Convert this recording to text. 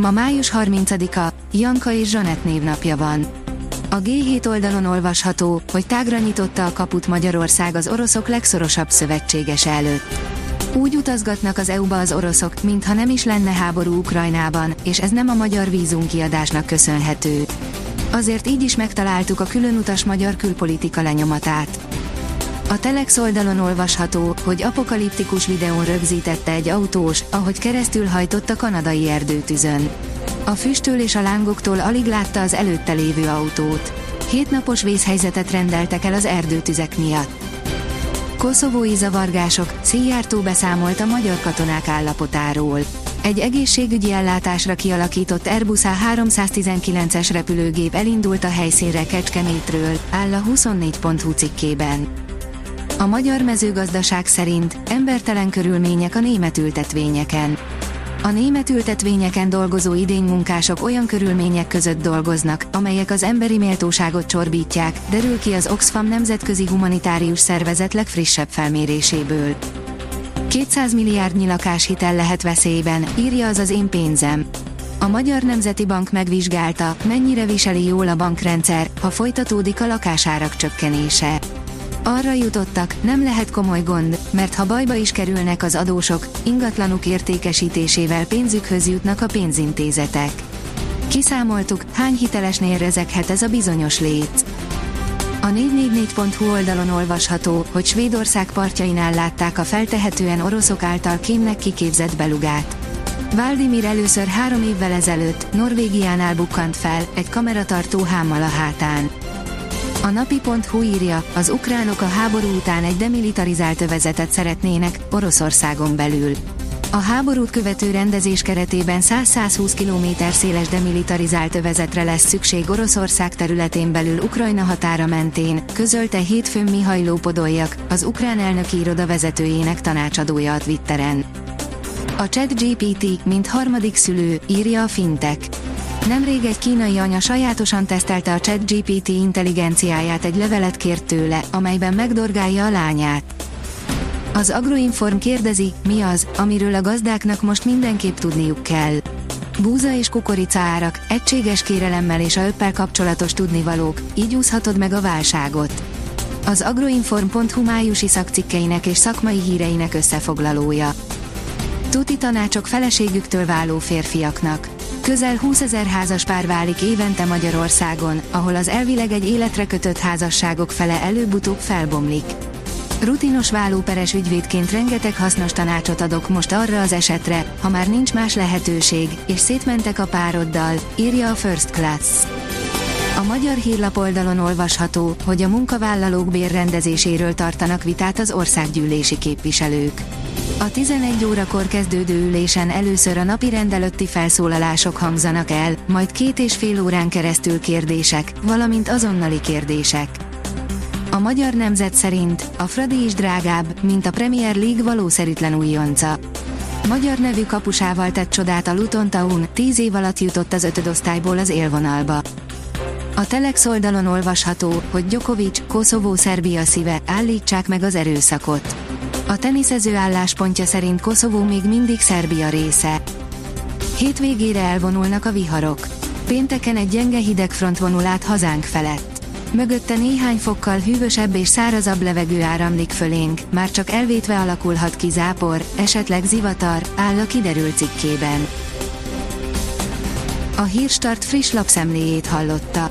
Ma május 30-a, Janka és Zsanett névnapja van. A G7 oldalon olvasható, hogy tágra nyitotta a kaput Magyarország az oroszok legszorosabb szövetséges előtt. Úgy utazgatnak az EU-ba az oroszok, mintha nem is lenne háború Ukrajnában, és ez nem a magyar vízumkiadásnak köszönhető. Azért így is megtaláltuk a különutas magyar külpolitika lenyomatát. A Telex oldalon olvasható, hogy apokaliptikus videón rögzítette egy autós, ahogy keresztül hajtott a kanadai erdőtüzön. A füsttől és a lángoktól alig látta az előtte lévő autót. Hétnapos vészhelyzetet rendeltek el az erdőtüzek miatt. Koszovói zavargások, Szijjártó beszámolt a magyar katonák állapotáról. Egy egészségügyi ellátásra kialakított Airbus A319-es repülőgép elindult a helyszínre Kecskemétről, áll a 24.hu cikkében. A magyar mezőgazdaság szerint embertelen körülmények a német ültetvényeken. A német ültetvényeken dolgozó idénymunkások olyan körülmények között dolgoznak, amelyek az emberi méltóságot csorbítják, derül ki az Oxfam nemzetközi humanitárius szervezet legfrissebb felméréséből. 200 milliárdnyi lakáshitel lehet veszélyben, írja az az én pénzem. A Magyar Nemzeti Bank megvizsgálta, mennyire viseli jól a bankrendszer, ha folytatódik a lakásárak csökkenése. Arra jutottak, nem lehet komoly gond, mert ha bajba is kerülnek az adósok, ingatlanuk értékesítésével pénzükhöz jutnak a pénzintézetek. Kiszámoltuk, hány hitelesnél rezeghet ez a bizonyos léc. A 444.hu oldalon olvasható, hogy Svédország partjainál látták a feltehetően oroszok által kémnek kiképzett belugát. Valdimir először három évvel ezelőtt Norvégiánál bukkant fel, egy kameratartó hámmal a hátán. A napi.hu írja, az ukránok a háború után egy demilitarizált övezetet szeretnének, Oroszországon belül. A háborút követő rendezés keretében 100-120 km széles demilitarizált övezetre lesz szükség Oroszország területén belül Ukrajna határa mentén, közölte hétfőn Mihajló Podoljak, az ukrán elnöki iroda vezetőjének tanácsadója a Twitteren. A ChatGPT, mint harmadik szülő, írja a Fintech. Nemrég egy kínai anya sajátosan tesztelte a ChatGPT intelligenciáját egy levelet kért tőle, amelyben megdorgálja a lányát. Az Agroinform kérdezi, mi az, amiről a gazdáknak most mindenképp tudniuk kell. Búza és kukorica árak, egységes kérelemmel és a öppel kapcsolatos tudnivalók, így úszhatod meg a válságot. Az agroinform.hu májusi szakcikkeinek és szakmai híreinek összefoglalója. Tuti tanácsok feleségüktől váló férfiaknak. Közel 20 ezer házas pár válik évente Magyarországon, ahol az elvileg egy életre kötött házasságok fele előbb-utóbb felbomlik. Rutinos vállóperes ügyvédként rengeteg hasznos tanácsot adok most arra az esetre, ha már nincs más lehetőség, és szétmentek a pároddal, írja a First Class. A magyar hírlap oldalon olvasható, hogy a munkavállalók bérrendezéséről tartanak vitát az országgyűlési képviselők. A 11 órakor kezdődő ülésen először a napi rendelőtti felszólalások hangzanak el, majd két és fél órán keresztül kérdések, valamint azonnali kérdések. A magyar nemzet szerint a Fradi is drágább, mint a Premier League valószerűtlen újonca. Magyar nevű kapusával tett csodát a Luton Town, 10 év alatt jutott az ötödosztályból az élvonalba. A Telex oldalon olvasható, hogy Djokovic, Koszovó Szerbia szíve, állítsák meg az erőszakot. A teniszező álláspontja szerint Koszovó még mindig Szerbia része. Hétvégére elvonulnak a viharok. Pénteken egy gyenge hidegfront vonul át hazánk felett. Mögötte néhány fokkal hűvösebb és szárazabb levegő áramlik fölénk, már csak elvétve alakulhat ki zápor, esetleg zivatar, áll a kiderült cikkében. A Hírstart friss lapszemléjét hallotta.